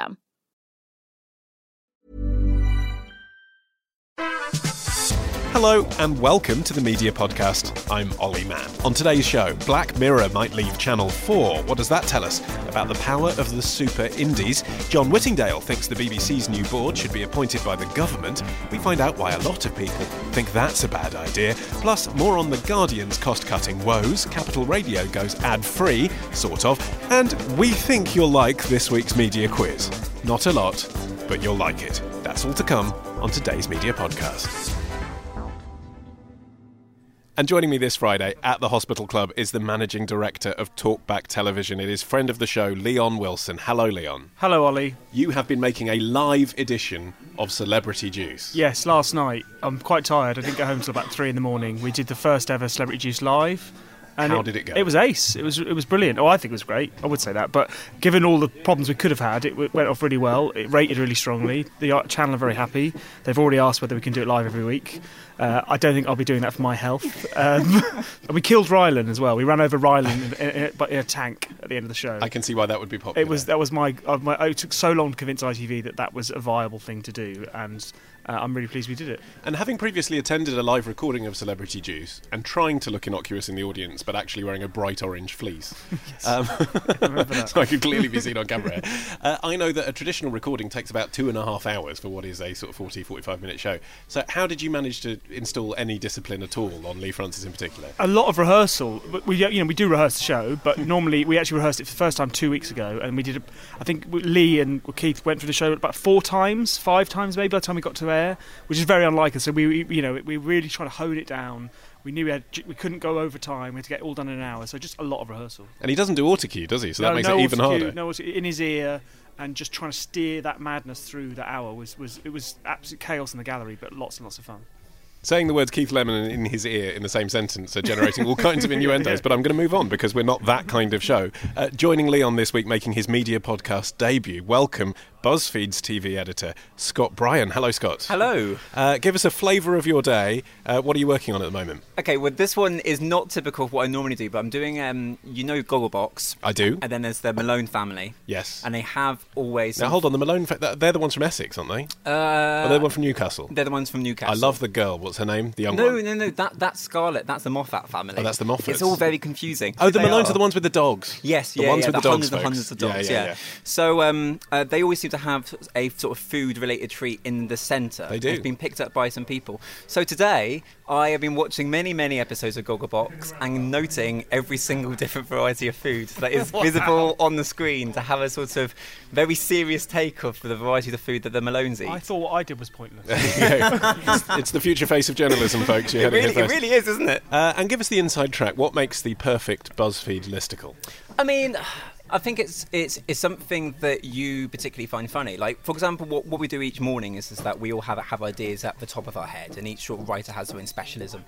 system. Hello and welcome to the Media Podcast. I'm Olly Mann. On today's show, Black Mirror might leave Channel 4. What does that tell us about the power of the super indies? John Whittingdale thinks the BBC's new board should be appointed by the government. We find out why a lot of people think that's a bad idea. Plus, more on The Guardian's cost cutting woes. Capital Radio goes ad free, sort of. And we think you'll like this week's media quiz. Not a lot, but you'll like it. That's all to come on today's Media Podcast. And joining me this Friday at the Hospital Club is the managing director of Talkback Television. It is friend of the show, Leon Wilson. Hello, Leon. Hello, Olly. You have been making a live edition of Celebrity Juice. Yes, last night. I'm quite tired. I didn't get home till about three in the morning. We did the first ever Celebrity Juice live. And How did it go? It was ace. It was it was brilliant. Oh, I think it was great. I would say that. But given all the problems we could have had, it went off really well. It rated really strongly. The uh, channel are very happy. They've already asked whether we can do it live every week. Uh, I don't think I'll be doing that for my health. Um, we killed Rylan as well. We ran over Rylan in, in, in, in a tank at the end of the show. I can see why that would be popular. It was that was my, uh, my it took so long to convince ITV that that was a viable thing to do, and uh, I'm really pleased we did it. And having previously attended a live recording of Celebrity Juice and trying to look innocuous in the audience, but actually wearing a bright orange fleece, um, so I could clearly be seen on camera. Uh, I know that a traditional recording takes about two and a half hours for what is a sort of 40, 45 minute show. So how did you manage to install any discipline at all on Leigh Francis in particular? A lot of rehearsal. We you know we do rehearse the show, but normally we actually rehearsed it for the first time two weeks ago, and we did. A, I think Lee and Keith went through the show about four times, five times maybe by the time we got to air, which is very unlike us. So we you know we really trying to hone it down. We knew we, had, we couldn't go over time. We had to get it all done in an hour. So just a lot of rehearsal. And he doesn't do autocue, does he? So that makes no it even harder. No, in his ear, and just trying to steer that madness through the hour was, was it was absolute chaos in the gallery, but lots and lots of fun. Saying the words Keith Lemon in his ear in the same sentence are generating all kinds of innuendos, but I'm going to move on because we're not that kind of show. Uh, joining Leon this week, making his media podcast debut, welcome BuzzFeed's TV editor, Scott Bryan. Hello, Scott. Hello. Uh, give us a flavour of your day. Uh, what are you working on at the moment? Okay, well, this one is not typical of what I normally do, but I'm doing, um, you know, Gogglebox. I do. And then there's the Malone family. Yes. And they have always. Now, hold on, the Malone, fa- they're the ones from Essex, aren't they? Uh, or they're the one from Newcastle? They're the ones from Newcastle. I love the girl. What's her name? The young no, one? No, no, no. That, that's Scarlett. That's the Moffat family. Oh, that's the Moffats. It's all very confusing. Oh, the They Malones are. are the ones with the dogs. Yes, the yeah, ones yeah, with the, the, dogs. hundreds and hundreds of dogs. Yeah, Yeah, yeah, yeah. So um, uh, they always seem to have a sort of food-related treat in the centre. They do. It's been picked up by some people. So today, I have been watching many, many episodes of Gogglebox and noting every single different variety of food that is visible on the screen to have a sort of very serious take of the variety of the food that the Malones eat. I thought what I did was pointless. it's, it's the future face of journalism, folks. You it heard it really, it really is, isn't it? Uh, and give us the inside track. What makes the perfect BuzzFeed listicle? I mean, I think it's it's it's something that you particularly find funny. Like, for example, what, what we do each morning is, is that we all have have ideas at the top of our head, and each sort of writer has their own specialism,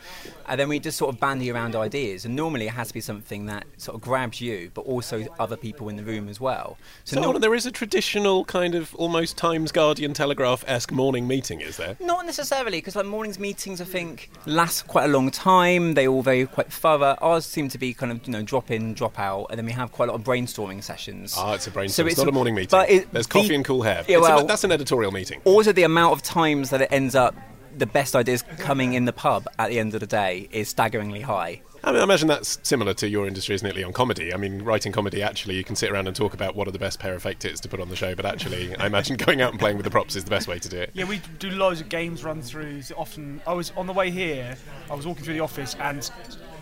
and then we just sort of bandy around ideas. And normally, it has to be something that sort of grabs you, but also other people in the room as well. So, no- there is a traditional kind of almost Times Guardian Telegraph esque morning meeting, is there? Not necessarily, because like mornings meetings, I think last quite a long time. They all very quite thorough. Ours seem to be kind of you know drop in, drop out, and then we have quite a lot of brainstorming brainstorming sessions. Ah, it's a brainstorm. So it's, not a morning meeting. but it- There's the- coffee and cool hair. Yeah, It's a- well- that's an editorial meeting. also the amount of times that it ends up the best ideas coming in the pub at the end of the day is staggeringly high. I, mean, I imagine that's similar to your industry, isn't it, Lee, on comedy? I mean, writing comedy, actually, you can sit around and talk about what are the best pair of fake tits to put on the show, but actually, I imagine going out and playing with the props is the best way to do it. Yeah, we do loads of games run throughs. Often, I was on the way here. I was walking through the office, and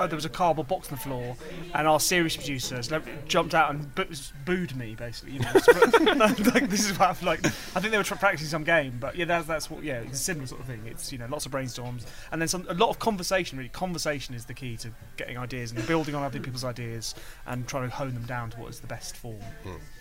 uh, there was a cardboard box on the floor, and our series producers jumped out and bo- booed me, basically. You know, like, this is what I'm like. I think they were tra- practicing some game, but yeah, that's that's what. Yeah, it's a similar sort of thing. It's you know, lots of brainstorms, and then some a lot of conversation. Really, conversation is the key to getting ideas and building on other people's ideas and trying to hone them down to what is the best form.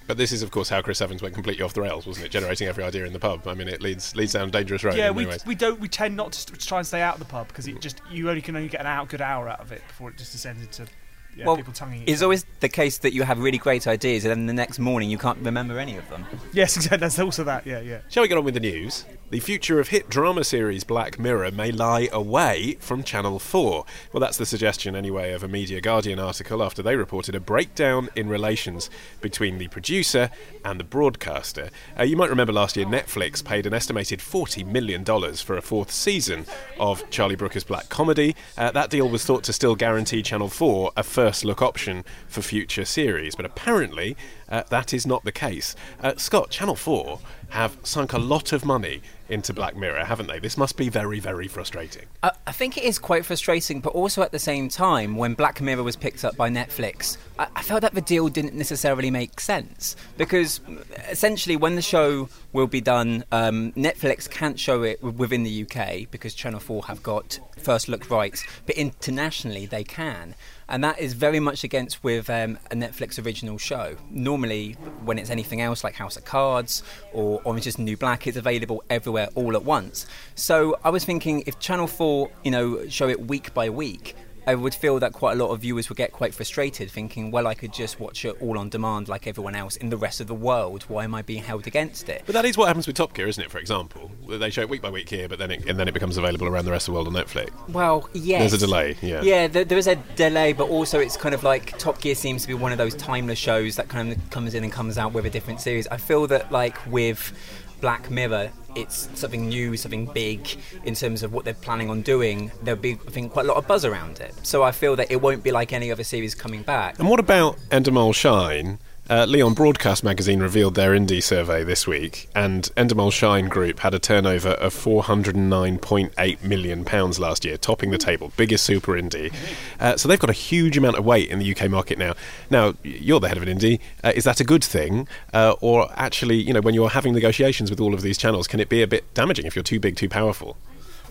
But this is, of course, how Chris Evans went completely off the rails, wasn't it? Generating every idea in the pub. I mean, it leads leads down dangerous road Yeah, we, ways. we don't we tend not to, st- to try and stay out of the pub because it just you only can only get an out good hour out of it before it just descends into yeah, well, people tonguing. it's always the case that you have really great ideas and then the next morning you can't remember any of them. yes, exactly. There's also that. Yeah, yeah. Shall we get on with the news? The future of hit drama series Black Mirror may lie away from Channel 4. Well, that's the suggestion, anyway, of a Media Guardian article after they reported a breakdown in relations between the producer and the broadcaster. Uh, you might remember last year Netflix paid an estimated $40 million for a fourth season of Charlie Brooker's Black Comedy. Uh, that deal was thought to still guarantee Channel 4 a first look option for future series, but apparently uh, that is not the case. Uh, Scott, Channel 4 have sunk a lot of money into Black Mirror, haven't they? This must be very, very frustrating. I, I think it is quite frustrating, but also at the same time, when Black Mirror was picked up by Netflix, I, I felt that the deal didn't necessarily make sense because essentially, when the show will be done, um, Netflix can't show it within the UK because Channel 4 have got first look rights, but internationally they can. And that is very much against with um, a Netflix original show. When it's anything else like House of Cards or Orange is New Black, it's available everywhere all at once. So I was thinking if Channel 4, you know, show it week by week, I would feel that quite a lot of viewers would get quite frustrated, thinking, well, I could just watch it all on demand like everyone else in the rest of the world. Why am I being held against it? But that is what happens with Top Gear, isn't it, for example? They show it week by week here, but then it, and then it becomes available around the rest of the world on Netflix. Well, yes. There's a delay, yeah. Yeah, there, there is a delay, but also it's kind of like Top Gear seems to be one of those timeless shows that kind of comes in and comes out with a different series. I feel that, like, with Black Mirror, it's something new, something big in terms of what they're planning on doing. There'll be, I think, quite a lot of buzz around it. So I feel that it won't be like any other series coming back. And what about Endemol Shine? Uh, Leon Broadcast Magazine revealed their indie survey this week, and Endemol Shine Group had a turnover of £409.8 million last year, topping the table, biggest super indie. Uh, so they've got a huge amount of weight in the UK market now. Now, you're the head of an indie. Uh, is that a good thing? Uh, or actually, you know, when you're having negotiations with all of these channels, can it be a bit damaging if you're too big, too powerful?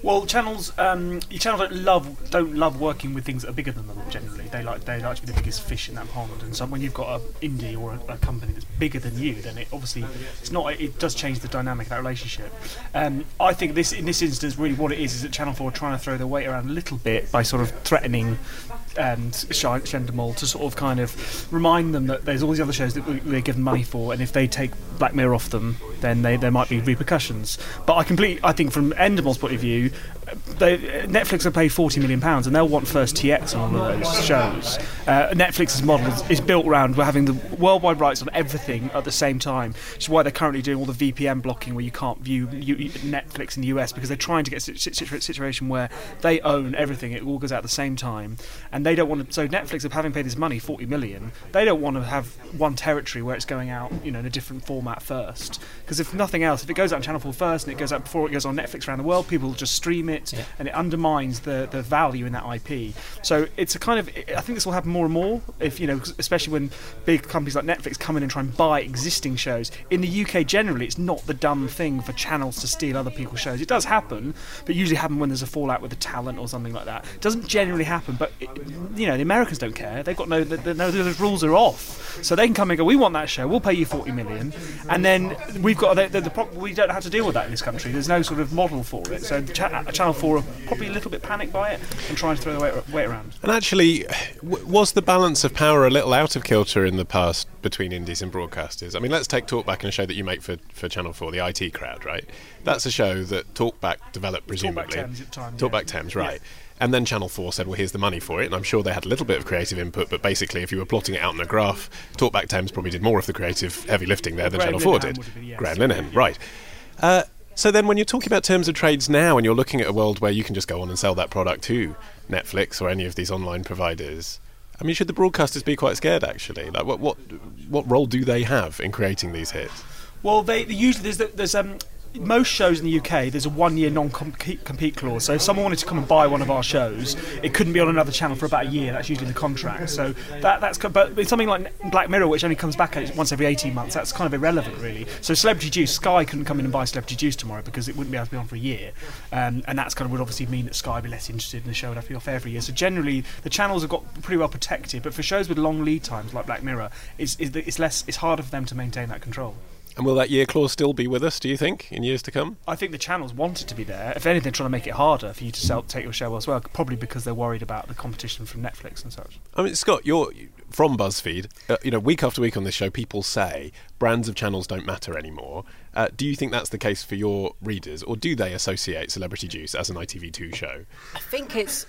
Well, channels, um, your channels don't love don't love working with things that are bigger than them. Generally, they like they like to be the biggest fish in that pond. And so when you've got an indie or a, a company that's bigger than you, then it obviously it's not. It does change the dynamic of that relationship. Um, I think this in this instance, really, what it is is that Channel Four are trying to throw their weight around a little bit by sort of threatening Shine- Shendemol to sort of kind of remind them that there's all these other shows that they're given money for, and if they take Black Mirror off them, then they, there might be repercussions. But I completely, I think from Endemol's point of view, they, Netflix have paid forty million pounds, and they'll want first TX on all of those shows. Uh, Netflix's model is, is built around we're having the worldwide rights on everything at the same time, which is why they're currently doing all the VPN blocking, where you can't view Netflix in the US because they're trying to get a situ- situ- situation where they own everything; it all goes out at the same time, and they don't want to. So Netflix, of having paid this money, forty million, they don't want to have one territory where it's going out, you know, in a different format first. Because if nothing else, if it goes out on Channel Four first and it goes out before it goes on Netflix around the world, people will just stream it, Yeah. and it undermines the the value in that IP. So it's a kind of. I think this will happen more and more. If you know, especially when big companies like Netflix come in and try and buy existing shows. In the UK, generally, it's not the dumb thing for channels to steal other people's shows. It does happen, but usually happen when there's a fallout with the talent or something like that. It doesn't generally happen, but it, you know, the Americans don't care. They've got no, the, the, no, those rules are off, so they can come and go. We want that show. We'll pay you forty million, and then we've got the, the, the problem. We don't have to deal with that in this country. There's no sort of model for it. So cha- Four are probably a little bit panicked by it and trying to throw the weight, weight around. And actually, w- was the balance of power a little out of kilter in the past between indies and broadcasters? I mean, let's take Talkback and a show that you make for, for Channel 4, the IT crowd, right? That's a show that Talkback developed, presumably. Thames at the time, yeah. Talkback Thames, right. And then Channel 4 said, well, here's the money for it. And I'm sure they had a little bit of creative input, but basically, if you were plotting it out in a graph, Talkback Thames probably did more of the creative heavy lifting there than Graham Channel 4 Linehan did. been, yes. Graham Linehan, right. Uh, so then, when you're talking about terms of trades now, and you're looking at a world where you can just go on and sell that product to Netflix or any of these online providers, I mean, should the broadcasters be quite scared? Actually, like, what what what role do they have in creating these hits? Well, they, usually there's the- there's um most shows in the UK there's a one year non compete clause. So if someone wanted to come and buy one of our shows, it couldn't be on another channel for about a year. That's usually the contract. So that that's but with something like Black Mirror, which only comes back once every 18 months, that's kind of irrelevant really. So Celebrity Juice, Sky couldn't come in and buy Celebrity Juice tomorrow because it wouldn't be able to be on for a year, um, and that's kind of would obviously mean that Sky would be less interested in the show and have to be off every year. So generally, the channels have got pretty well protected. But for shows with long lead times like Black Mirror, it's, it's, it's less it's harder for them to maintain that control. And will that year clause still be with us? Do you think in years to come? I think the channels want it to be there. If anything, trying to make it harder for you to sell, take your show elsewhere, probably because they're worried about the competition from Netflix and such. I mean, Scott, you're from BuzzFeed. Uh, you know, week after week on this show, people say brands of channels don't matter anymore. Uh, do you think that's the case for your readers, or do they associate Celebrity Juice as an ITV2 show? I think it's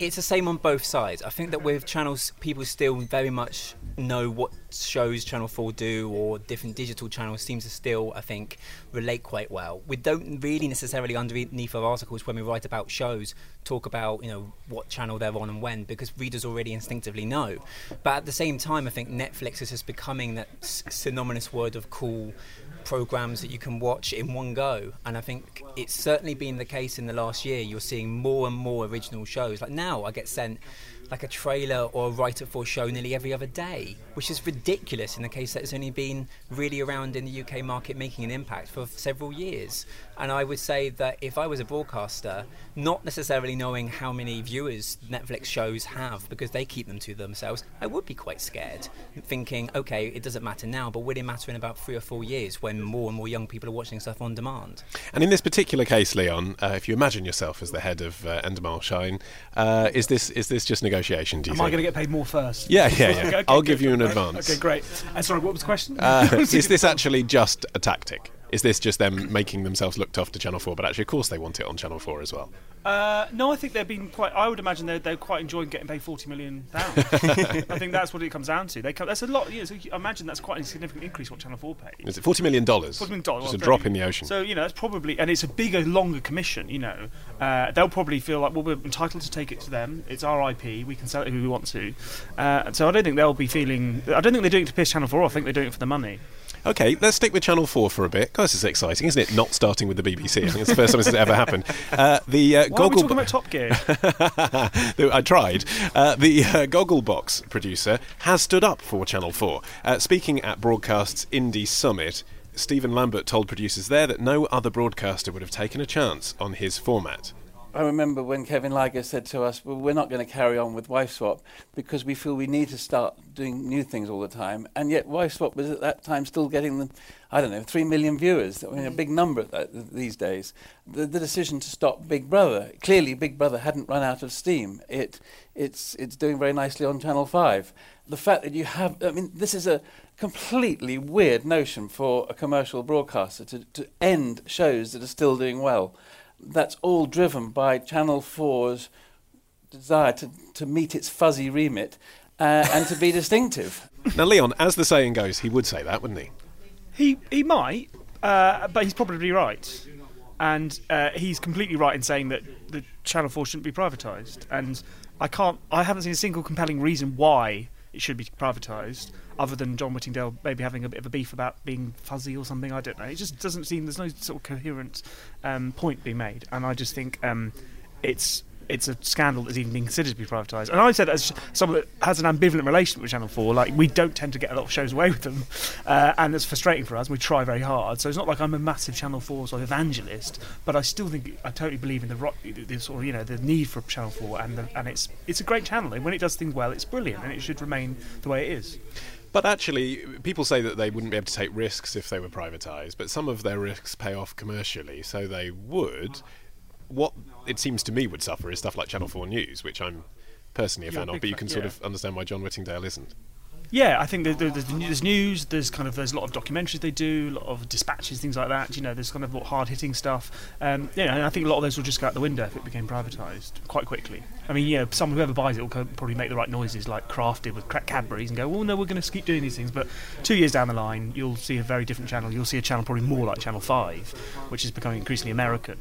it's the same on both sides. I think that with channels, people still very much know what shows Channel 4 do or different digital channels seems to still, I think, relate quite well. We don't really necessarily underneath our articles when we write about shows talk about you know what channel they're on and when because readers already instinctively know. But at the same time, I think Netflix is just becoming that synonymous word of cool programs that you can watch in one go and i think it's certainly been the case in the last year you're seeing more and more original shows like now i get sent like a trailer or a write-up for a show nearly every other day which is ridiculous in the case that it's only been really around in the uk market making an impact for several years and i would say that if i was a broadcaster not necessarily knowing how many viewers netflix shows have because they keep them to themselves i would be quite scared thinking okay it doesn't matter now but will it matter in about three or four years when more and more young people are watching stuff on demand And in this particular case, Leon, uh, if you imagine yourself as the head of uh, Endemol Shine, uh, is this is this just negotiation? Do you Am think? I going to get paid more first? Yeah, yeah, yeah. Okay, okay, I'll good, give you an advance. Okay, great. Uh, sorry, what was the question? Uh, is this actually just a tactic? Is this just them making themselves look tough to Channel 4? But actually, of course, they want it on Channel 4 as well. Uh, no, I think they've been quite. I would imagine they're, they're quite enjoying getting paid forty million pounds. I think that's what it comes down to. They come, that's a lot. You know, so I imagine that's quite a significant increase what Channel Four pays. Is it $40 million? $40 million, Just well, a drop in the ocean. So you know that's probably, and it's a bigger, longer commission. You know, uh, they'll probably feel like, well, we're entitled to take it to them. It's our IP. We can sell it who we want to. Uh, so I don't think they'll be feeling. I don't think they're doing it to piss Channel Four off. I think they're doing it for the money. Okay, let's stick with Channel 4 for a bit. Guys, this is exciting, isn't it? Not starting with the BBC. I think it's the first time this has ever happened. Uh, the uh, Why are we Goggle talking about Top Gear? I tried. Uh, the uh, Gogglebox producer has stood up for Channel 4. Uh, speaking at Broadcast's Indie Summit, Stephen Lambert told producers there that no other broadcaster would have taken a chance on his format. I remember when Kevin Lygo said to us, well, we're not going to carry on with Wife Swap because we feel we need to start doing new things all the time. And yet Wife Swap was at that time still getting, them, I don't know, 3 million viewers. I mean, a big number these days. The, the decision to stop Big Brother, clearly Big Brother hadn't run out of steam. It, it's, it's doing very nicely on Channel 5. The fact that you have, I mean, this is a completely weird notion for a commercial broadcaster to, to end shows that are still doing well that's all driven by Channel 4's desire to, to meet its fuzzy remit uh, and to be distinctive. Now, Leon, as the saying goes, he would say that, wouldn't he? He he might, uh, but he's probably right, and uh, he's completely right in saying that the Channel Four shouldn't be privatised. And I can't, I haven't seen a single compelling reason why it should be privatised, other than John Whittingdale maybe having a bit of a beef about being fuzzy or something. I don't know. It just doesn't seem there's no sort of coherent um, point being made, and I just think um, it's. It's a scandal that's even being considered to be privatised. And I said as someone that has an ambivalent relationship with Channel 4, like, we don't tend to get a lot of shows away with them. Uh, and it's frustrating for us. We try very hard. So it's not like I'm a massive Channel 4 sort of evangelist, but I still think, I totally believe in the, ro- the, the sort you know, the need for Channel 4. And, the, and it's, it's a great channel. And when it does things well, it's brilliant. And it should remain the way it is. But actually, people say that they wouldn't be able to take risks if they were privatised, but some of their risks pay off commercially, so they would. What it seems to me would suffer is stuff like Channel 4 News, which I'm personally a You're fan a of, but you fan, can sort yeah. of understand why John Whittingdale isn't. Yeah, I think there's, there's, there's news. There's kind of there's a lot of documentaries they do, a lot of dispatches, things like that. You know, there's kind of more hard hitting stuff. Um, yeah, and I think a lot of those will just go out the window if it became privatised quite quickly. I mean, you know, someone whoever buys it will probably make the right noises, like Kraft did with Cadbury's, and go, "Well, no, we're going to keep doing these things." But two years down the line, you'll see a very different channel. You'll see a channel probably more like Channel Five, which is becoming increasingly American.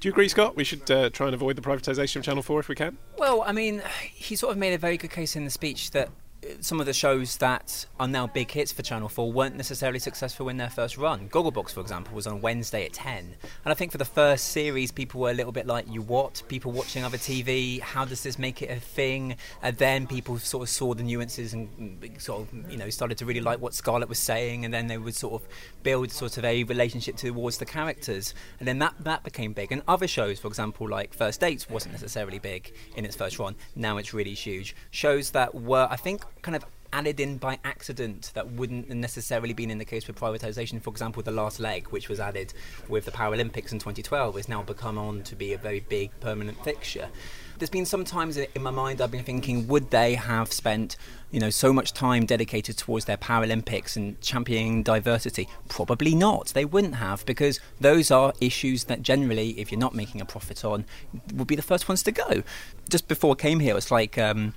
Do you agree, Scott? We should uh, try and avoid the privatisation of Channel 4 if we can? Well, I mean, he sort of made a very good case in the speech that some of the shows that are now big hits for Channel 4 weren't necessarily successful in their first run. Gogglebox, for example, was on Wednesday at 10. And I think for the first series, people were a little bit like, you what? People watching other TV, how does this make it a thing? And then people sort of saw the nuances and mm, sort of, you know, started to really like what Scarlett was saying. And then they would sort of build sort of a relationship towards the characters. And then that, that became big. And other shows, for example, like First Dates, wasn't necessarily big in its first run. Now it's really huge. Shows that were, I think, kind of added in by accident that wouldn't necessarily been in the case with privatisation. For example, the last leg, which was added with the Paralympics in 2012, has now become on to be a very big permanent fixture. There's been some times in my mind I've been thinking, would they have spent, you know, so much time dedicated towards their Paralympics and championing diversity? Probably not. They wouldn't have because those are issues that generally, if you're not making a profit on, would be the first ones to go. Just before I came here, it's like. Um,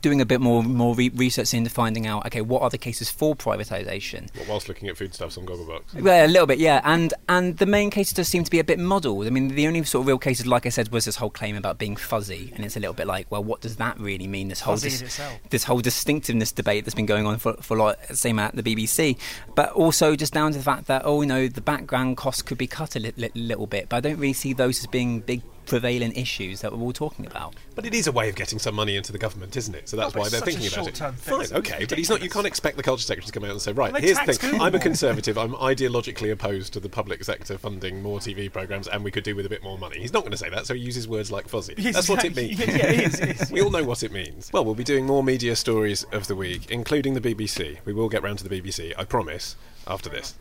doing a bit more more re- research into finding out okay what are the cases for privatisation well, whilst looking at foodstuffs on Gogglebox. Well a little bit yeah and and the main cases does seem to be a bit muddled. I mean the only sort of real cases like I said was this whole claim about being fuzzy and it's a little bit like well what does that really mean this whole dis- this whole distinctiveness debate that's been going on for for a lot same at the BBC but also just down to the fact that oh you know the background costs could be cut a li- li- little bit but I don't really see those as being big prevalent issues that we're all talking about. But it is a way of getting some money into the government, isn't it? So that's oh, why they're thinking about it. Fine, okay, but he's not. You can't expect the culture secretary to come out and say, right, well, here's the thing. Google. I'm a conservative. I'm ideologically opposed to the public sector funding more TV programs, and we could do with a bit more money. He's not going to say that, so he uses words like fuzzy. Yes, that's what it means. Yeah, yeah, it is, it is. we all know what it means. Well, we'll be doing more media stories of the week, including the BBC. We will get round to the BBC, I promise. After this.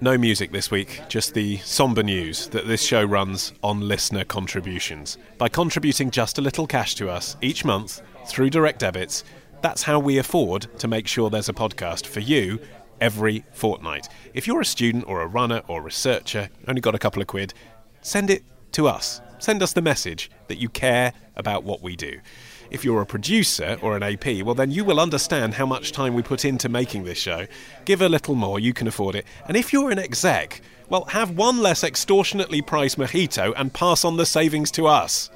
No music this week, just the somber news that this show runs on listener contributions. By contributing just a little cash to us each month through direct debits, that's how we afford to make sure there's a podcast for you every fortnight. If you're a student or a runner or researcher, only got a couple of quid, send it to us. Send us the message that you care about what we do. If you're a producer or an AP, well, then you will understand how much time we put into making this show. Give a little more, you can afford it. And if you're an exec, well, have one less extortionately priced mojito and pass on the savings to us.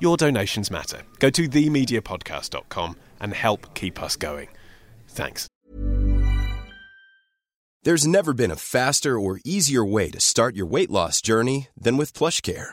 Your donations matter. Go to themediapodcast.com and help keep us going. Thanks. There's never been a faster or easier way to start your weight loss journey than with PlushCare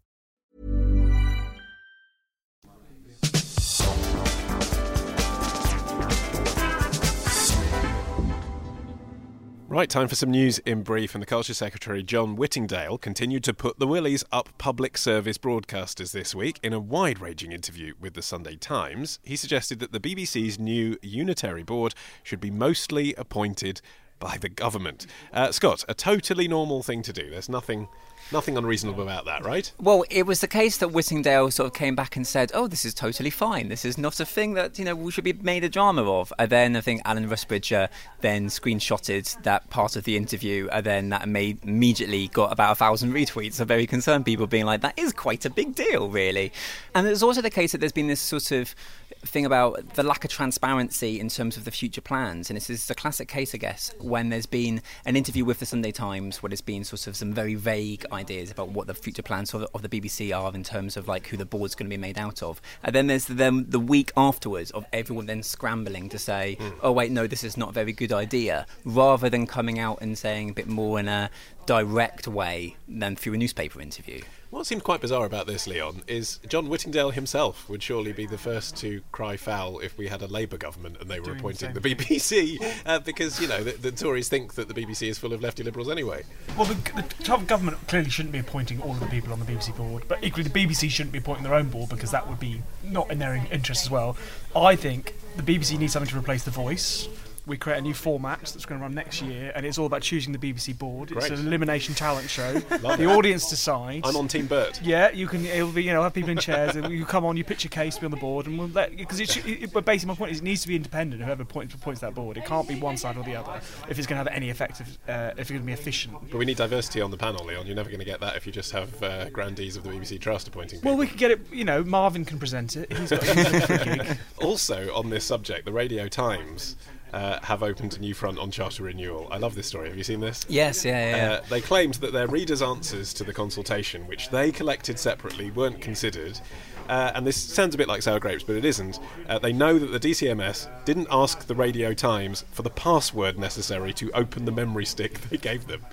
Right, time for some news in brief. And the Culture Secretary, John Whittingdale, continued to put the willies up public service broadcasters this week. In a wide ranging interview with the Sunday Times, he suggested that the BBC's new unitary board should be mostly appointed by the government. Uh, Scott, a totally normal thing to do. There's nothing Nothing unreasonable about that, right? Well, it was the case that Whittingdale sort of came back and said, "Oh, this is totally fine. This is not a thing that you know we should be made a drama of." And then I think Alan Rusbridger then screenshotted that part of the interview, and then that made immediately got about a thousand retweets of very concerned people being like, "That is quite a big deal, really." And it's also the case that there's been this sort of thing about the lack of transparency in terms of the future plans. And this is a classic case, I guess, when there's been an interview with the Sunday Times where there's been sort of some very vague ideas about what the future plans of, of the BBC are in terms of like who the board's going to be made out of. And then there's the, the week afterwards of everyone then scrambling to say, mm. oh, wait, no, this is not a very good idea, rather than coming out and saying a bit more in a direct way than through a newspaper interview. What seemed quite bizarre about this, Leon, is John Whittingdale himself would surely be the first to cry foul if we had a Labour government and they were Doing appointing the, the BBC, uh, because you know the, the, Tories think that the BBC is full of lefty liberals anyway. Well, the, the government clearly shouldn't be appointing all of the people on the BBC board, but equally the BBC shouldn't be appointing their own board because that would be not in their interest as well. I think the BBC needs something to replace The Voice we create a new format that's going to run next year, and it's all about choosing the BBC board. Great. It's an elimination talent show. the audience decides. I'm on Team Bert. Yeah, you can. It'll be you know have people in chairs, and you come on, you pitch a case, be on the board, and we'll let because it's. It, but basically, my point is, it needs to be independent. Whoever points points that board, it can't be one side or the other. If it's going to have any effect, if, uh, if it's going to be efficient. But we need diversity on the panel, Leon. You're never going to get that if you just have uh, grandees of the BBC Trust appointing. People. Well, we could get it. You know, Marvin can present it. He's got. also, on this subject, the Radio Times uh, have opened a new front on charter renewal. I love this story. Have you seen this? Yes, yeah, yeah. Uh, they claimed that their readers' answers to the consultation, which they collected separately, weren't considered. Uh, and this sounds a bit like sour grapes, but it isn't. Uh, they know that the DCMS didn't ask the Radio Times for the password necessary to open the memory stick they gave them.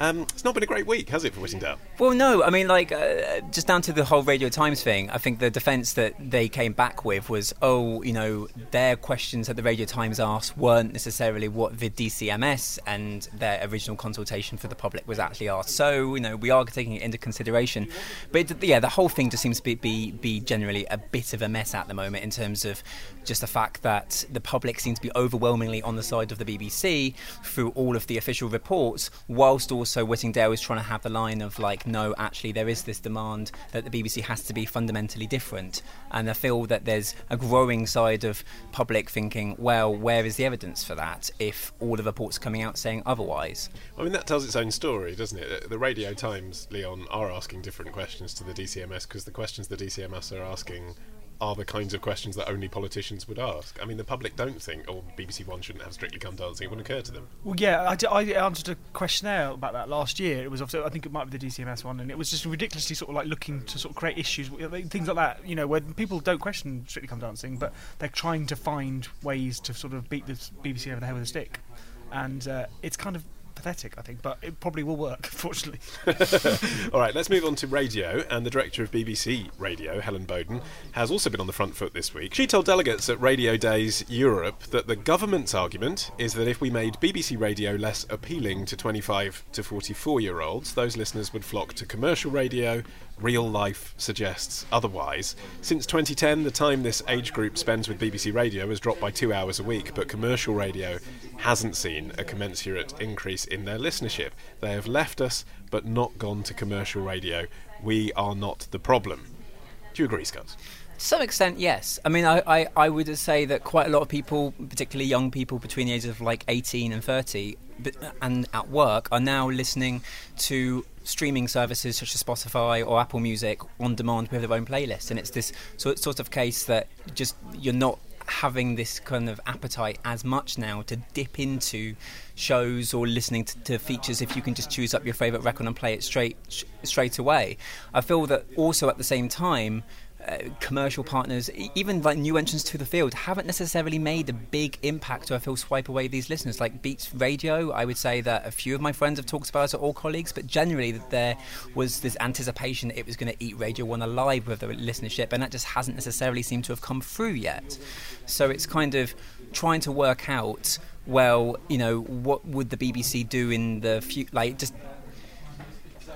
Um, it's not been a great week, has it, for Whittingdale? Well, no. I mean, like, uh, just down to the whole Radio Times thing, I think the defence that they came back with was, oh, you know, their questions that the Radio Times asked weren't necessarily what the DCMS and their original consultation for the public was actually asked. So, you know, we are taking it into consideration. But it, yeah, the whole thing just seems to be, be, be generally a bit of a mess at the moment in terms of just the fact that the public seems to be overwhelmingly on the side of the BBC through all of the official reports, whilst also Whittingdale is trying to have the line of like, no, actually there is this demand that the BBC has to be fundamentally different, and I feel that there's a growing side of public thinking, well, where is the evidence for that? If all the reports are coming out saying otherwise, I mean that tells its own story, doesn't it? The Radio Times, Leon, are asking different questions to the DCMS because the questions the DCMS are asking are the kinds of questions that only politicians would ask. I mean, the public don't think, oh, BBC One shouldn't have Strictly Come Dancing. It wouldn't occur to them. Well, yeah, I, d- I answered a questionnaire about that last year. It was, I think it might be the DCMS one, and it was just ridiculously sort of like looking to sort of create issues, things like that. You know, where people don't question Strictly Come Dancing, but they're trying to find ways to sort of beat the BBC over the head with a stick, and uh, it's kind of pathetic, I think, but it probably will work, fortunately. All right, let's move on to radio. And the director of BBC Radio, Helen Boaden, has also been on the front foot this week. She told delegates at Radio Days Europe that the government's argument is that if we made BBC radio less appealing to 25 to 44 year olds, those listeners would flock to commercial radio real life suggests otherwise. Since 2010, the time this age group spends with BBC Radio has dropped by two hours a week, but commercial radio hasn't seen a commensurate increase in their listenership. They have left us, but not gone to commercial radio. We are not the problem. Do you agree, Scott? To some extent, yes. I mean, I, I, I would say that quite a lot of people, particularly young people between the ages of like 18 and 30, and at work, are now listening to streaming services such as Spotify or Apple Music on demand with their own playlists. And it's this sort of case that just you're not having this kind of appetite as much now to dip into shows or listening to, to, features if you can just choose up your favorite record and play it straight straight away. I feel that also at the same time uh, commercial partners, even like new entrants to the field, haven't necessarily made a big impact or I feel swipe away these listeners. Like Beats Radio, I would say that a few of my friends have talked about it, all colleagues, but generally that there was this anticipation that it was going to eat Radio 1 alive with the listenership, and that just hasn't necessarily seemed to have come through yet. So it's kind of trying to work out, well, you know, what would the BBC do in the future, like just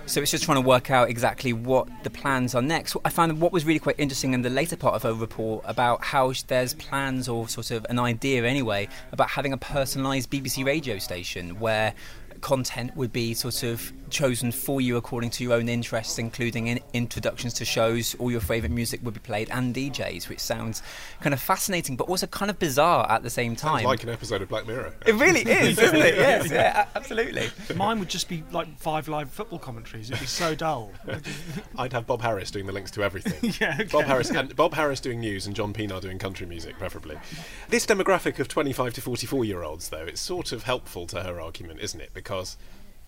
so it's just trying to work out exactly what the plans are next. I found what was really quite interesting in the later part of her report about how there's plans or sort of an idea anyway about having a personalised BBC radio station where content would be sort of chosen for you according to your own interests, including in introductions to shows. All your favourite music would be played and DJs, which sounds kind of fascinating, but also kind of bizarre at the same time. Sounds like an episode of Black Mirror. It really is, isn't it? Yes, yeah, absolutely. Mine would just be like five live football commentaries. It'd be so dull. I'd have Bob Harris doing the links to everything. yeah, okay. Bob Harris and Bob Harris doing news and John Pienaar doing country music, preferably. This demographic of 25 to 44 year olds, though, it's sort of helpful to her argument, isn't it? Because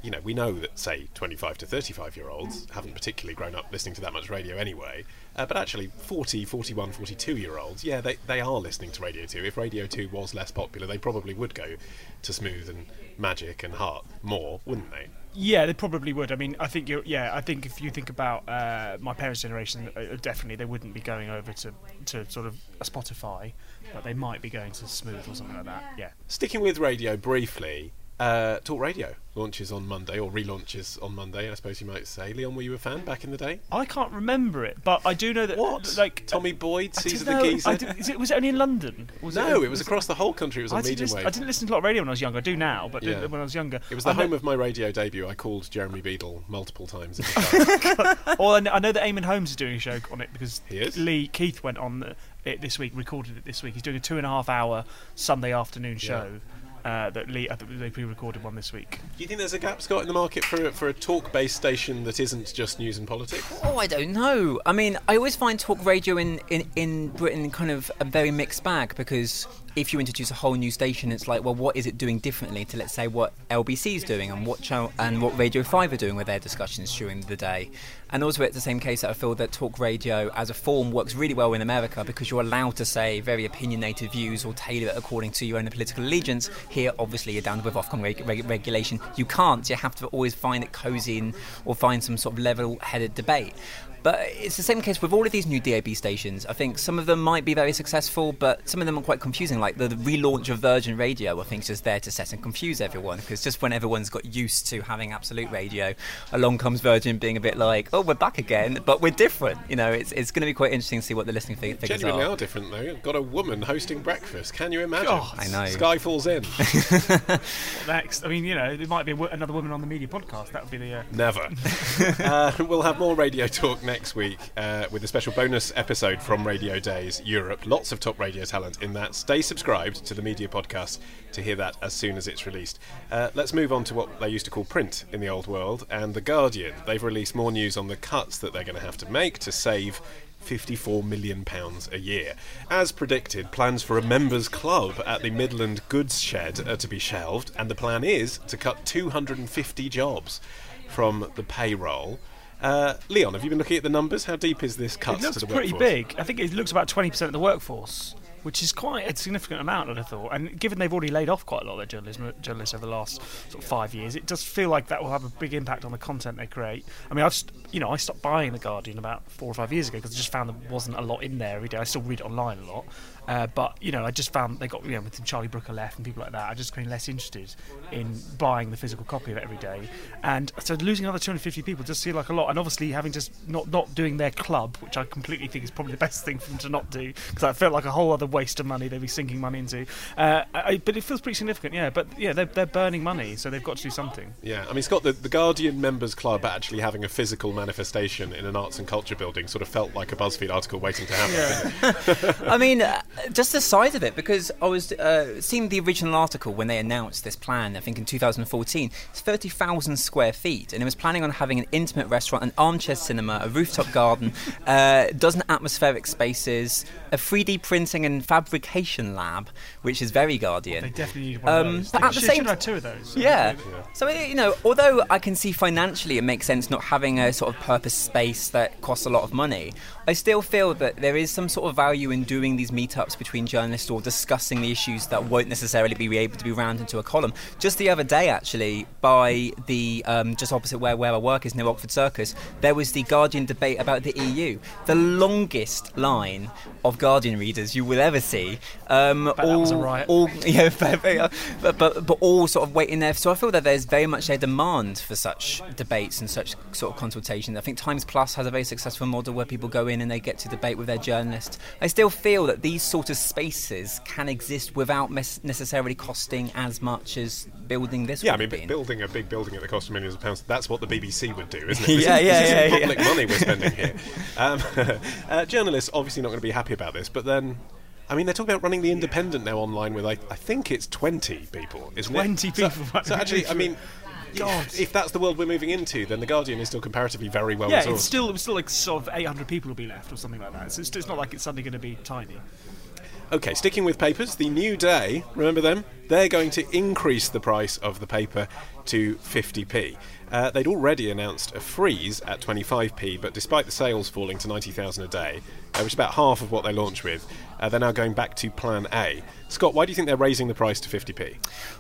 you know, we know that, say, 25 to 35 year olds haven't particularly grown up listening to that much radio anyway. Uh, but actually, 40, 41, 42 year olds, yeah, they, they are listening to Radio 2. If Radio 2 was less popular, they probably would go to Smooth and Magic and Heart more, wouldn't they? Yeah, they probably would. I mean, I think you're. Yeah, I think if you think about uh, my parents' generation, uh, definitely they wouldn't be going over to to sort of a Spotify, but they might be going to Smooth or something like that. Yeah. Sticking with radio briefly, uh, Talk Radio launches on Monday, or relaunches on Monday, I suppose you might say. Leon, were you a fan back in the day? I can't remember it, but I do know that. What? Like Tommy Boyd, I Caesar the know, Geezer? Did- it, was it only in London? Was no, it was across the whole country. It was I on didn't, medium listen, wave. I didn't listen to a lot of radio when I was younger. I do now, but Yeah. when I was younger, It was the I know- home of my radio debut. I called Jeremy Beadle multiple times. at the time. Well, I I know that Eamonn Holmes is doing a show on it because He is? Leigh Keith went on the, it this week, recorded it this week. He's doing a two and a half hour Sunday afternoon show. Uh, that Leigh, I think they pre-recorded one this week. Do you think there's a gap, Scott, in the market for a, for a talk-based station that isn't just news and politics? Oh, I don't know. I mean, I always find talk radio in, in, in Britain kind of a very mixed bag because if you introduce a whole new station, it's like, well, what is it doing differently to, let's say, what LBC is doing and what channel and what Radio 5 are doing with their discussions during the day? And also, it's the same case that I feel that talk radio as a form works really well in America because you're allowed to say very opinionated views or tailor it according to your own political allegiance. Here, obviously, you're down with Ofcom reg- reg- regulation. You can't. You have to always find it cozy or find some sort of level-headed debate. But it's the same case with all of these new DAB stations. I think some of them might be very successful, but some of them are quite confusing. Like the, the relaunch of Virgin Radio, I think, is just there to set and confuse everyone. Because just when everyone's got used to having absolute radio, along comes Virgin being a bit like, "Oh, we're back again, but we're different." You know, it's it's going to be quite interesting to see what the listening fig- figures Genuinely are. are different, though. You've got a woman hosting breakfast. Can you imagine? God. I know. Sky falls in. Next, I mean, you know, there might be another woman on the media podcast. That would be the. Uh, Never. uh, we'll have more radio talk next week uh, with a special bonus episode from Radio Days Europe. Lots of top radio talent in that. Stay subscribed to the media podcast to hear that as soon as it's released. Uh, let's move on to what they used to call print in the old world and The Guardian. They've released more news on the cuts that they're going to have to make to save. 54 million pounds a year. As predicted, plans for a members club at the Midland Goods Shed are to be shelved, and the plan is to cut 250 jobs from the payroll. Uh, Leon, have you been looking at the numbers? How deep is this cut it looks pretty workforce? big. I think it looks about twenty percent of the workforce, which is quite a significant amount. I'd have thought. And given they've already laid off quite a lot of their journalism, journalists over the last sort of five years, it does feel like that will have a big impact on the content they create. I mean, I've st- you know I stopped buying the Guardian about four or five years ago because I just found there wasn't a lot in there every day. I still read it online a lot, uh, but you know I just found they got you know with Charlie Brooker left and people like that. I just became less interested in buying the physical copy of it every day, and so losing another 250 people just feel like a lot. And obviously having just not not doing their club, which I completely think is probably the best thing for them to not do, because I felt like a whole other waste of money they'd be sinking money into. Uh, I, but it feels pretty significant, yeah. But yeah, they're, they're burning money, so they've got to do something. Yeah, I mean, Scott, the, the Guardian Members Club actually having a physical manifestation in an arts and culture building sort of felt like a BuzzFeed article waiting to happen. didn't? I mean, uh, just the size of it, because I was uh, seeing the original article when they announced this plan, I think in 2014. It's 30,000 square feet, and it was planning on having an intimate restaurant, an armchair cinema, a rooftop garden, uh, a dozen atmospheric spaces, a 3D printing and fabrication lab, which is very Guardian. They definitely need one of Um, those. but They at the same should have two of those. Yeah. So you know, although I can see financially it makes sense not having a sort of purpose space that costs a lot of money, I still feel that there is some sort of value in doing these meetups between journalists or discussing the issues that won't necessarily be able to be round into a column. Just the other day, actually, by the um, just opposite where where I work is near Oxford Circus, there was the Guardian debate about the EU, the longest line of Guardian readers you will ever see. Um, all, was a riot. all yeah, but, but, but all sort of waiting there. So I feel that there's very much a demand for such debates and such sort of consultations. I think Times Plus has a very successful model where people go in and they get to debate with their journalists. I still feel that these sort of spaces can exist without mes- necessarily costing as much as building this. Yeah, I mean, b- been. building a big building at the cost of millions of pounds, that's what the BBC would do, isn't it? Yeah, is- yeah, this yeah, is yeah. public money we're spending here. Um, uh, journalists obviously not going to be happy about this, but then. I mean, they're talking about running the Independent now online with, I, I think it's 20 people, isn't 20 it? So- people. So, actually, I mean, God. if that's the world we're moving into, then The Guardian is still comparatively very well Yeah, resourced. it's still it's still like sort of 800 people will be left or something like that. So it's, it's not like it's suddenly going to be tiny. Okay, sticking with papers, the New Day, remember them? They're going to increase the price of the paper to 50p. Uh, they'd already announced a freeze at 25p, but despite the sales falling to 90,000 a day, uh, which is about half of what they launched with, uh, they're now going back to Plan A. Scott, why do you think they're raising the price to 50p?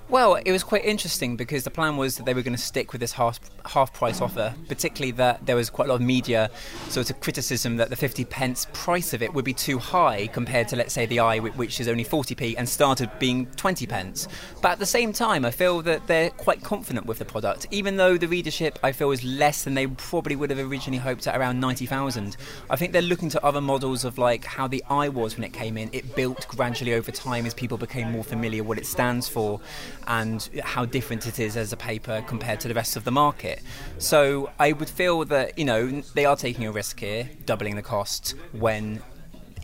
Well, it was quite interesting because the plan was that they were going to stick with this half half price offer, particularly that there was quite a lot of media sort of criticism that the 50 pence price of it would be too high compared to, let's say, the i, which is only 40p and started being 20 pence. But at the same time, I feel that they're quite confident with the product, even though the readership I feel is less than they probably would have originally hoped at around 90,000. I think they're looking to other models of like how the i was when it came in. It built gradually over time as people became more familiar what it stands for and how different it is as a paper compared to the rest of the market. So I would feel that, you know, they are taking a risk here, doubling the cost when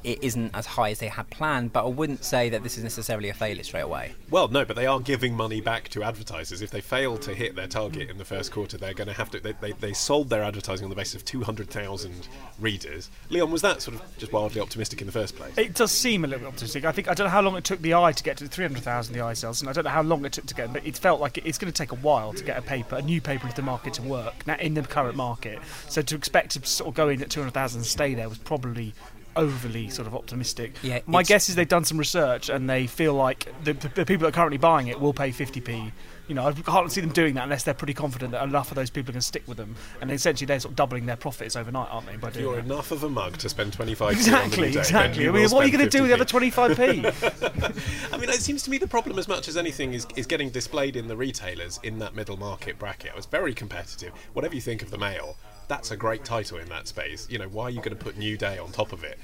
it isn't as high as they had planned, but I wouldn't say that this is necessarily a failure straight away. Well, no, but they are giving money back to advertisers. If they fail to hit their target in the first quarter, they're going to have to. They, they, they sold their advertising on the basis of 200,000 readers. Leon, was that sort of just wildly optimistic in the first place? It does seem a little bit optimistic. I think I don't know how long it took the i to get to 300,000 the i sales, and I don't know how long it took to get. But it felt like it's going to take a while to get a paper, a new paper into the market to work now in the current market. So to expect to sort of go in at 200,000 and stay there was probably overly sort of optimistic. Yeah, My guess is they've done some research and they feel like the, the, the people that are currently buying it will pay 50p. You know, I can't see them doing that unless they're pretty confident that enough of those people are going to stick with them. And essentially, they're sort of doubling their profits overnight, aren't they? By doing you're that? enough of a mug to spend 25 Exactly, exactly. I mean, what are you going to do with the other 25p? I mean, it seems to me the problem, as much as anything, is, is getting displayed in the retailers in that middle market bracket. It's very competitive. Whatever you think of the Mail, that's a great title in that space. You know, why are you going to put New Day on top of it?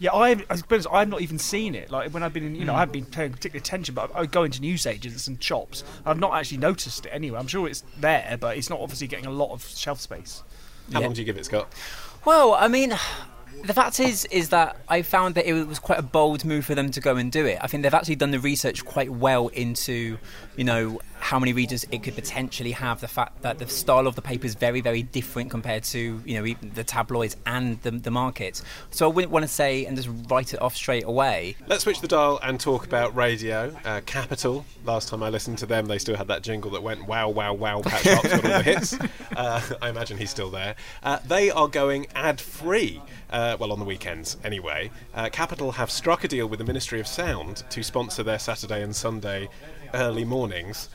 Yeah, I've, I suppose I've not even seen it. Like when I've been, in, you know, Hmm. I haven't been paying particular attention, but I go into newsagents and shops. I've not actually noticed it anyway. I'm sure it's there, but it's not obviously getting a lot of shelf space. How Yeah. long do you give it, Scott? Well, I mean, the fact is, is that I found that it was quite a bold move for them to go and do it. I think they've actually done the research quite well into, you know, how many readers it could potentially have. The fact that the style of the paper is very, very different compared to, you know, even the tabloids and the, the market. So I wouldn't want to say and just write it off straight away. Let's switch the dial and talk about radio. Uh, Capital. Last time I listened to them, they still had that jingle that went "Wow, wow, wow." Pat Sharp's got all the hits. Uh, I imagine he's still there. Uh, they are going ad-free. Uh, well, on the weekends anyway. Uh, Capital have struck a deal with the Ministry of Sound to sponsor their Saturday and Sunday early mornings.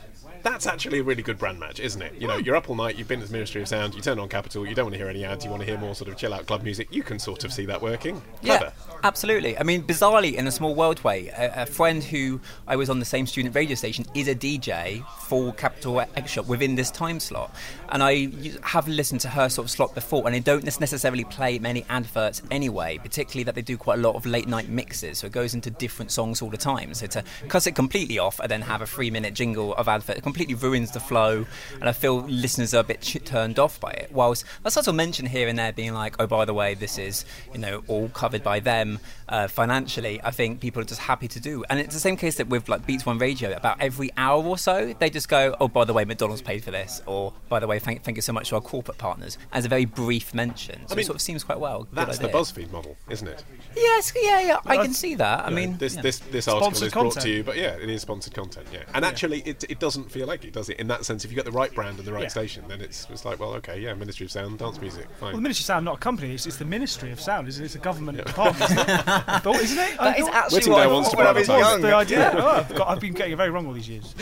That's actually a really good brand match, isn't it? You know, you're up all night, you've been at the Ministry of Sound, you turn on Capital, you don't want to hear any ads, you want to hear more sort of chill out club music. You can sort of see that working. Clever. Yeah, absolutely. I mean, bizarrely, in a small world way, a, a friend who I was on the same student radio station is a DJ for Capital X Shop within this time slot. And I have listened to her sort of slot before, and they don't necessarily play many adverts anyway, particularly that they do quite a lot of late night mixes. So it goes into different songs all the time. So to cut it completely off and then have a three minute jingle of advert, completely completely ruins the flow, and I feel listeners are a bit turned off by it. Whilst I sort of mention here and there being like, oh, by the way, this is you know all covered by them uh, financially. I think people are just happy to do, and it's the same case that with like Beats One Radio. About every hour or so, they just go, oh, by the way, McDonald's paid for this, or by the way, thank, thank you so much to our corporate partners, as a very brief mention. So mean, it sort of seems quite well. Good That's the. BuzzFeed model, isn't it? Yes, yeah, yeah. I Well, can see that. I You know, mean, this yeah. this this article Sponsored is brought content. to you, but yeah, it is sponsored content. Yeah, and actually, it, it doesn't feel like it, does it? In that sense, if you get the right brand and the right Yeah. station, then it's it's like, well, okay, yeah, Ministry of Sound, dance music, fine. Well, the Ministry of Sound, not a company, it's, it's the Ministry of Sound, isn't it? It's a government department, isn't it? I thought, isn't it? That is thought- actually Whittingdale what wants to when I was young. the idea. Oh, I've, got, I've been getting it very wrong all these years.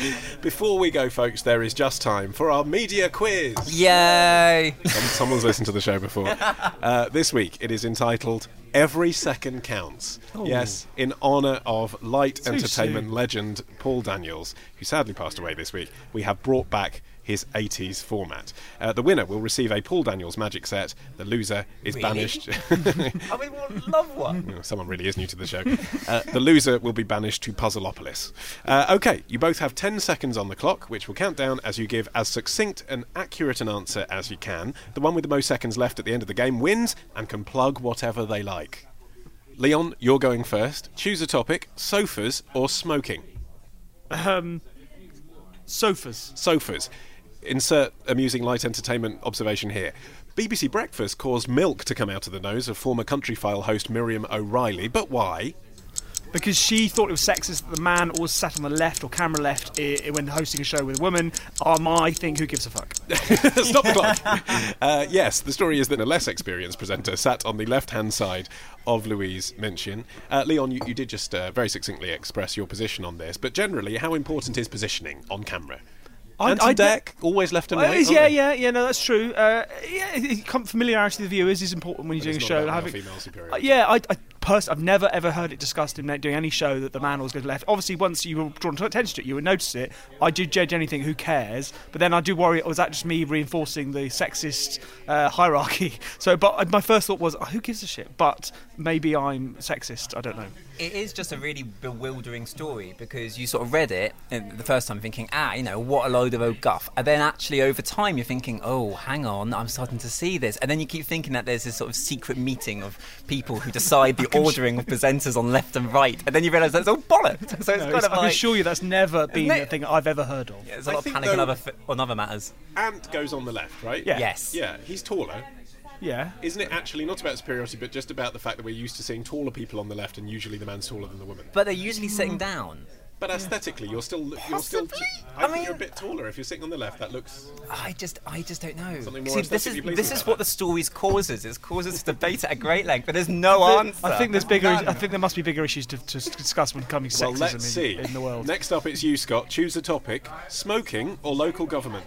Before we go, folks, there is just time for our media quiz. Yay! Someone's listened to the show before. Uh, this week, it is entitled "Every Second Counts." Oh. Yes, in honour of light Too entertainment soon. legend Paul Daniels, who sadly passed away this week. We have brought back his 80s format. Uh, the winner will receive a Paul Daniels magic set. The loser is Really? banished. I mean, would love one. Oh, Someone really is new to the show. Uh, the loser will be banished to Puzzleopolis. Uh, okay, you both have 10 seconds on the clock, which will count down as you give as succinct and accurate an answer as you can. The one with the most seconds left at the end of the game wins and can plug whatever they like. Leon, you're going first. Choose a topic sofas or smoking? Um, sofas. Sofas. Insert amusing light entertainment observation here. BBC Breakfast caused milk to come out of the nose of former Countryfile host Miriam O'Reilly, but why? Because she thought it was sexist that the man always sat on the left or camera left i- i- when hosting a show with a woman. Um, I think who gives a fuck? Stop the clock. Uh, yes, the story is that a less experienced presenter sat on the left hand side of Louise Minchin. Uh, Leon, you, you did just uh, very succinctly express your position on this, but generally, how important is positioning on camera? I- Anti I- Dec, always left and Uh, right. yeah, yeah, yeah. No, that's true. Uh, yeah, it- it- com- familiarity with the viewers is important when you're But doing a show. not about Having- male-female superiority. Uh, yeah, I, I pers- I've never ever heard it discussed in doing any show that the man was going to left. Obviously, once you were drawn to attention to it, you would notice it. I do judge anything. Who cares? But then I do worry. Was that just me reinforcing the sexist uh, hierarchy? So, but uh, my first thought was, oh, who gives a shit? But maybe I'm sexist. I don't know. It is just a really bewildering story because you sort of read it the first time thinking, ah, you know, what a load of old guff. And then actually over time you're thinking, oh, hang on, I'm starting to see this. And then you keep thinking that there's this sort of secret meeting of people who decide the ordering of presenters on left and right. And then you realise that's all bollocks. So it's No, kind it's- of I can assure you that's never been it- a thing I've ever heard of. Yeah, there's a I lot of panic on um, other, on other matters. Ant goes on the left, right? Yeah. Yes. Yeah, he's taller. Yeah. Isn't it actually not about superiority, but just about the fact that we're used to seeing taller people on the left, and usually the man's taller than the woman? But they're usually sitting down. But aesthetically, you're still you're still. Possibly. I, I think mean- you're a bit taller if you're sitting on the left. That looks. I just, I just don't know. Something more See, this is this is what that. the stories causes. It causes debate at a great length, but there's no answer. I think there's bigger. None. I think there must be bigger issues to, to discuss when it comes to Well, sexism let's in, see. in the world. Next up, it's you, Scott. Choose a topic: smoking or local government.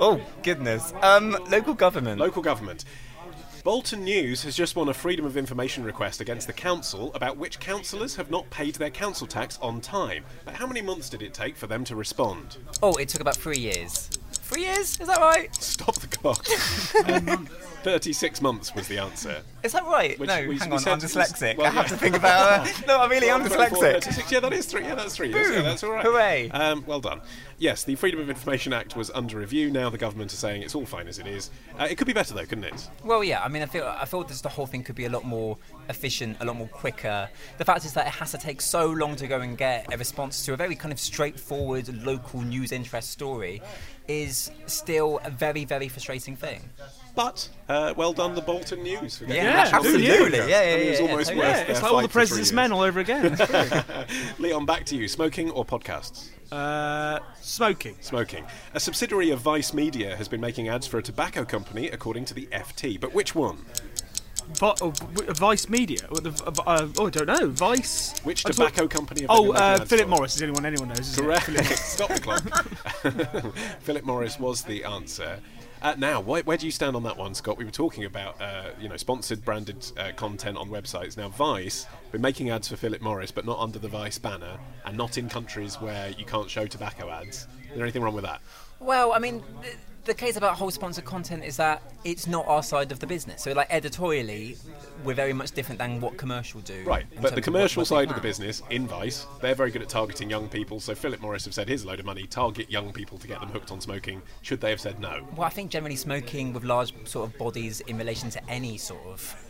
Oh goodness. Um, local government. Local government. Bolton News has just won a Freedom of Information request against the council about which councillors have not paid their council tax on time. But how many months did it take for them to respond? oh, it took about three years. Three years? Is that right? Stop the clock. Um, 36 months was the answer. Is that right? Which no, we- hang we on. I'm was- dyslexic. well, I have yeah. to think about. Uh, no, I really am 24, dyslexic. 36, yeah, that is three. Yeah, that's three. Yes, yeah, Boom. that's all right. Hooray. Um, well done. Yes, the Freedom of Information Act was under review. Now the government is saying it's all fine as it is. Uh, it could be better though, couldn't it? Well, yeah. I mean, I feel I feel this the whole thing could be a lot more efficient, a lot more quicker. The fact is that it has to take so long to go and get a response to a very kind of straightforward local news interest story is still a very very frustrating thing. But uh, well done, the Bolton News. For getting Yeah, the absolutely. news Yeah, broadcast. yeah, I mean, it was yeah, almost totally. worth yeah, it's like all the president's men all over again. Leon, back to you. Smoking or podcasts? uh, smoking. Smoking. A subsidiary of Vice Media has been making ads for a tobacco company, according to the FT. But which one? Vi- w- Vice Media. What the- uh, oh, I don't know. Vice. Which tobacco thought- company? Oh, uh, Philip? Morris is anyone anyone knows. Correct. Stop the clock. Philip Morris was the answer. Uh, now, where, do you stand on that one, Scott? We were talking about, uh, you know, sponsored branded uh, content on websites. Now, Vice been making ads for Philip Morris, but not under the Vice banner, and not in countries where you can't show tobacco ads. Is there anything wrong with that? Well, I mean, th- the case about whole sponsored content is that it's not our side of the business. So, like editorially, we're very much different than what commercial do. Right, but the commercial what side of the business, in Vice, they're very good at targeting young people. So Philip Morris have said, here's a load of money, target young people to get them hooked on smoking. Should they have said no? Well, I think generally smoking with large sort of bodies in relation to any sort of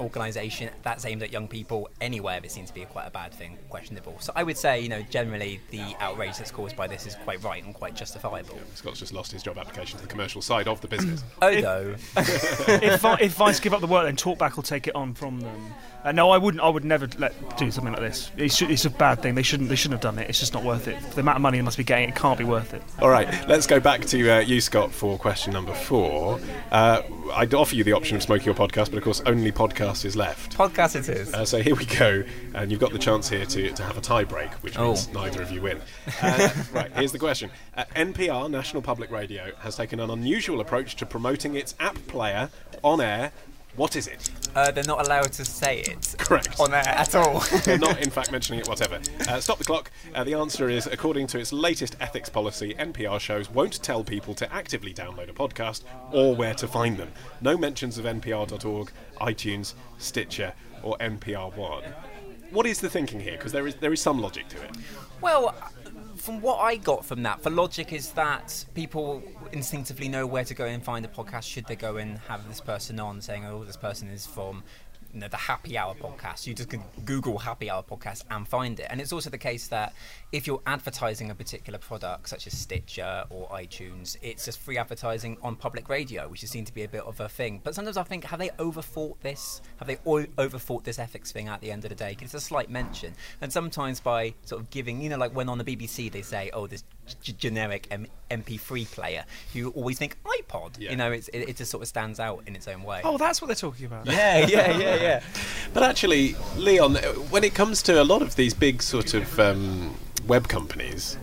organisation that's aimed at young people anywhere, it seems to be quite a bad thing, questionable. So I would say, you know, generally the outrage that's caused by this is quite right and quite justifiable. Scott's just lost his job application to the commercial side of the business. Although, if, Vi- if Vice give up the work, then Talkback will take it on from them. Uh, no, I wouldn't. I would never let do something like this. It should, it's a bad thing. They shouldn't. They shouldn't have done it. It's just not worth it. For the amount of money they must be getting, it can't be worth it. All right, let's go back to uh, you, Scott, for question number four. Uh, I'd offer you the option of smoking your podcast, but of course, only podcast is left. podcast it is. Uh, so here we go, and you've got the chance here to, to have a tie break, which means Oh. neither of you win. Uh, right, here's the question. Uh, NPR, National Public Radio, has taken an unusual approach to promoting its app player on air. What is it? Uh, they're not allowed to say it Correct. on air at all. They're not, in fact, mentioning it whatever. Uh, stop the clock. Uh, the answer is according to its latest ethics policy, NPR shows won't tell people to actively download a podcast or where to find them. No mentions of npr.org, iTunes, Stitcher, or NPR One. What is the thinking here? Because there is there is some logic to it. Well, from what I got from that, the logic is that people instinctively know where to go and find a podcast should they go and have this person on saying, oh, this person is from you know, the Happy Hour podcast. You just can Google Happy Hour podcast and find it. And it's also the case that if you're advertising a particular product, such as Stitcher or iTunes, it's just free advertising on public radio, which is seen to be a bit of a thing. But sometimes I think, have they overthought this? Have they o- overthought this ethics thing at the end of the day? 'Cause it's a slight mention. And sometimes by sort of giving, you know, like when on the BBC they say, oh, this g- generic M- MP3 player, you always think iPod. Yeah. You know, it's, it, it just sort of stands out in its own way. Oh, that's what they're talking about. yeah, yeah, yeah, yeah. But actually, Leon, uh, when it comes to a lot of these big sort of um, web companies,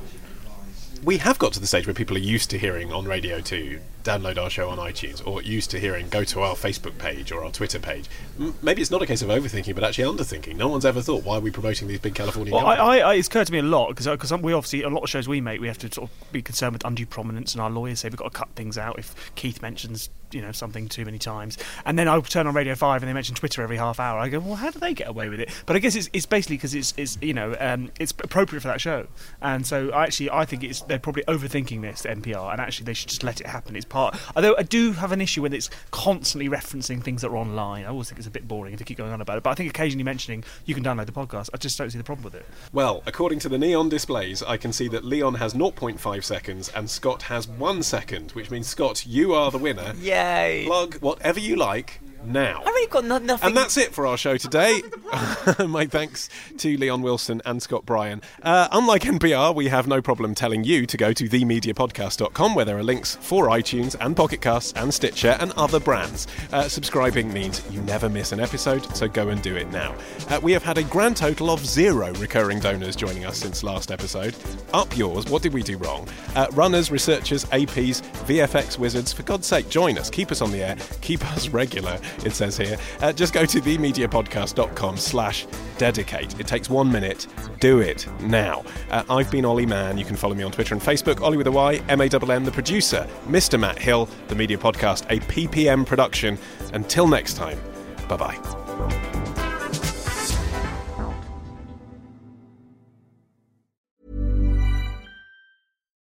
we have got to the stage where people are used to hearing on radio to download our show on iTunes, or used to hearing go to our Facebook page or our Twitter page. M- maybe it's not a case of overthinking, but actually underthinking. No one's ever thought, why are we promoting these big California Well, I? I, I, it's occurred to me a lot because we obviously a lot of shows we make we have to sort of be concerned with undue prominence, and our lawyers say we've got to cut things out if Keith mentions you know something too many times. And then I turn on Radio Five and they mention Twitter every half hour. I go, well, how do they get away with it? But I guess it's, it's basically because it's, it's you know um, it's appropriate for that show, and so I actually I think it's they're probably overthinking this NPR, and actually they should just let it happen. It's part. Although I do have an issue when it's constantly referencing things that are online. I always think it's a bit boring to keep going on about it. But I think occasionally mentioning you can download the podcast, I just don't see the problem with it. Well, according to the neon displays, I can see that Leon has 0.5 seconds and Scott has one second, which means, Scott, you are the winner. Yay. Plug whatever you like now. I really got no- nothing. And that's it for our show today. My thanks to Leon Wilson and Scott Bryan. Uh, unlike NPR, we have no problem telling you to go to themediapodcast.com where there are links for iTunes and Pocket Casts and Stitcher and other brands. Uh, subscribing means you never miss an episode, so go and do it now. Uh, we have had a grand total of zero recurring donors joining us since last episode. Up yours, what did we do wrong? Uh, runners, researchers, APs, VFX wizards, for God's sake, join us. Keep us on the air. Keep us regular, it says here. Uh, just go to themediapodcast.com slash dedicate. It takes one minute. Do it now. Uh, I've been Olly Mann. You can follow me on Twitter and Facebook. Olly with a Y, M-A-N-N, the producer. Mr. Matt Hill, the Media Podcast, a PPM production. Until next time, bye-bye.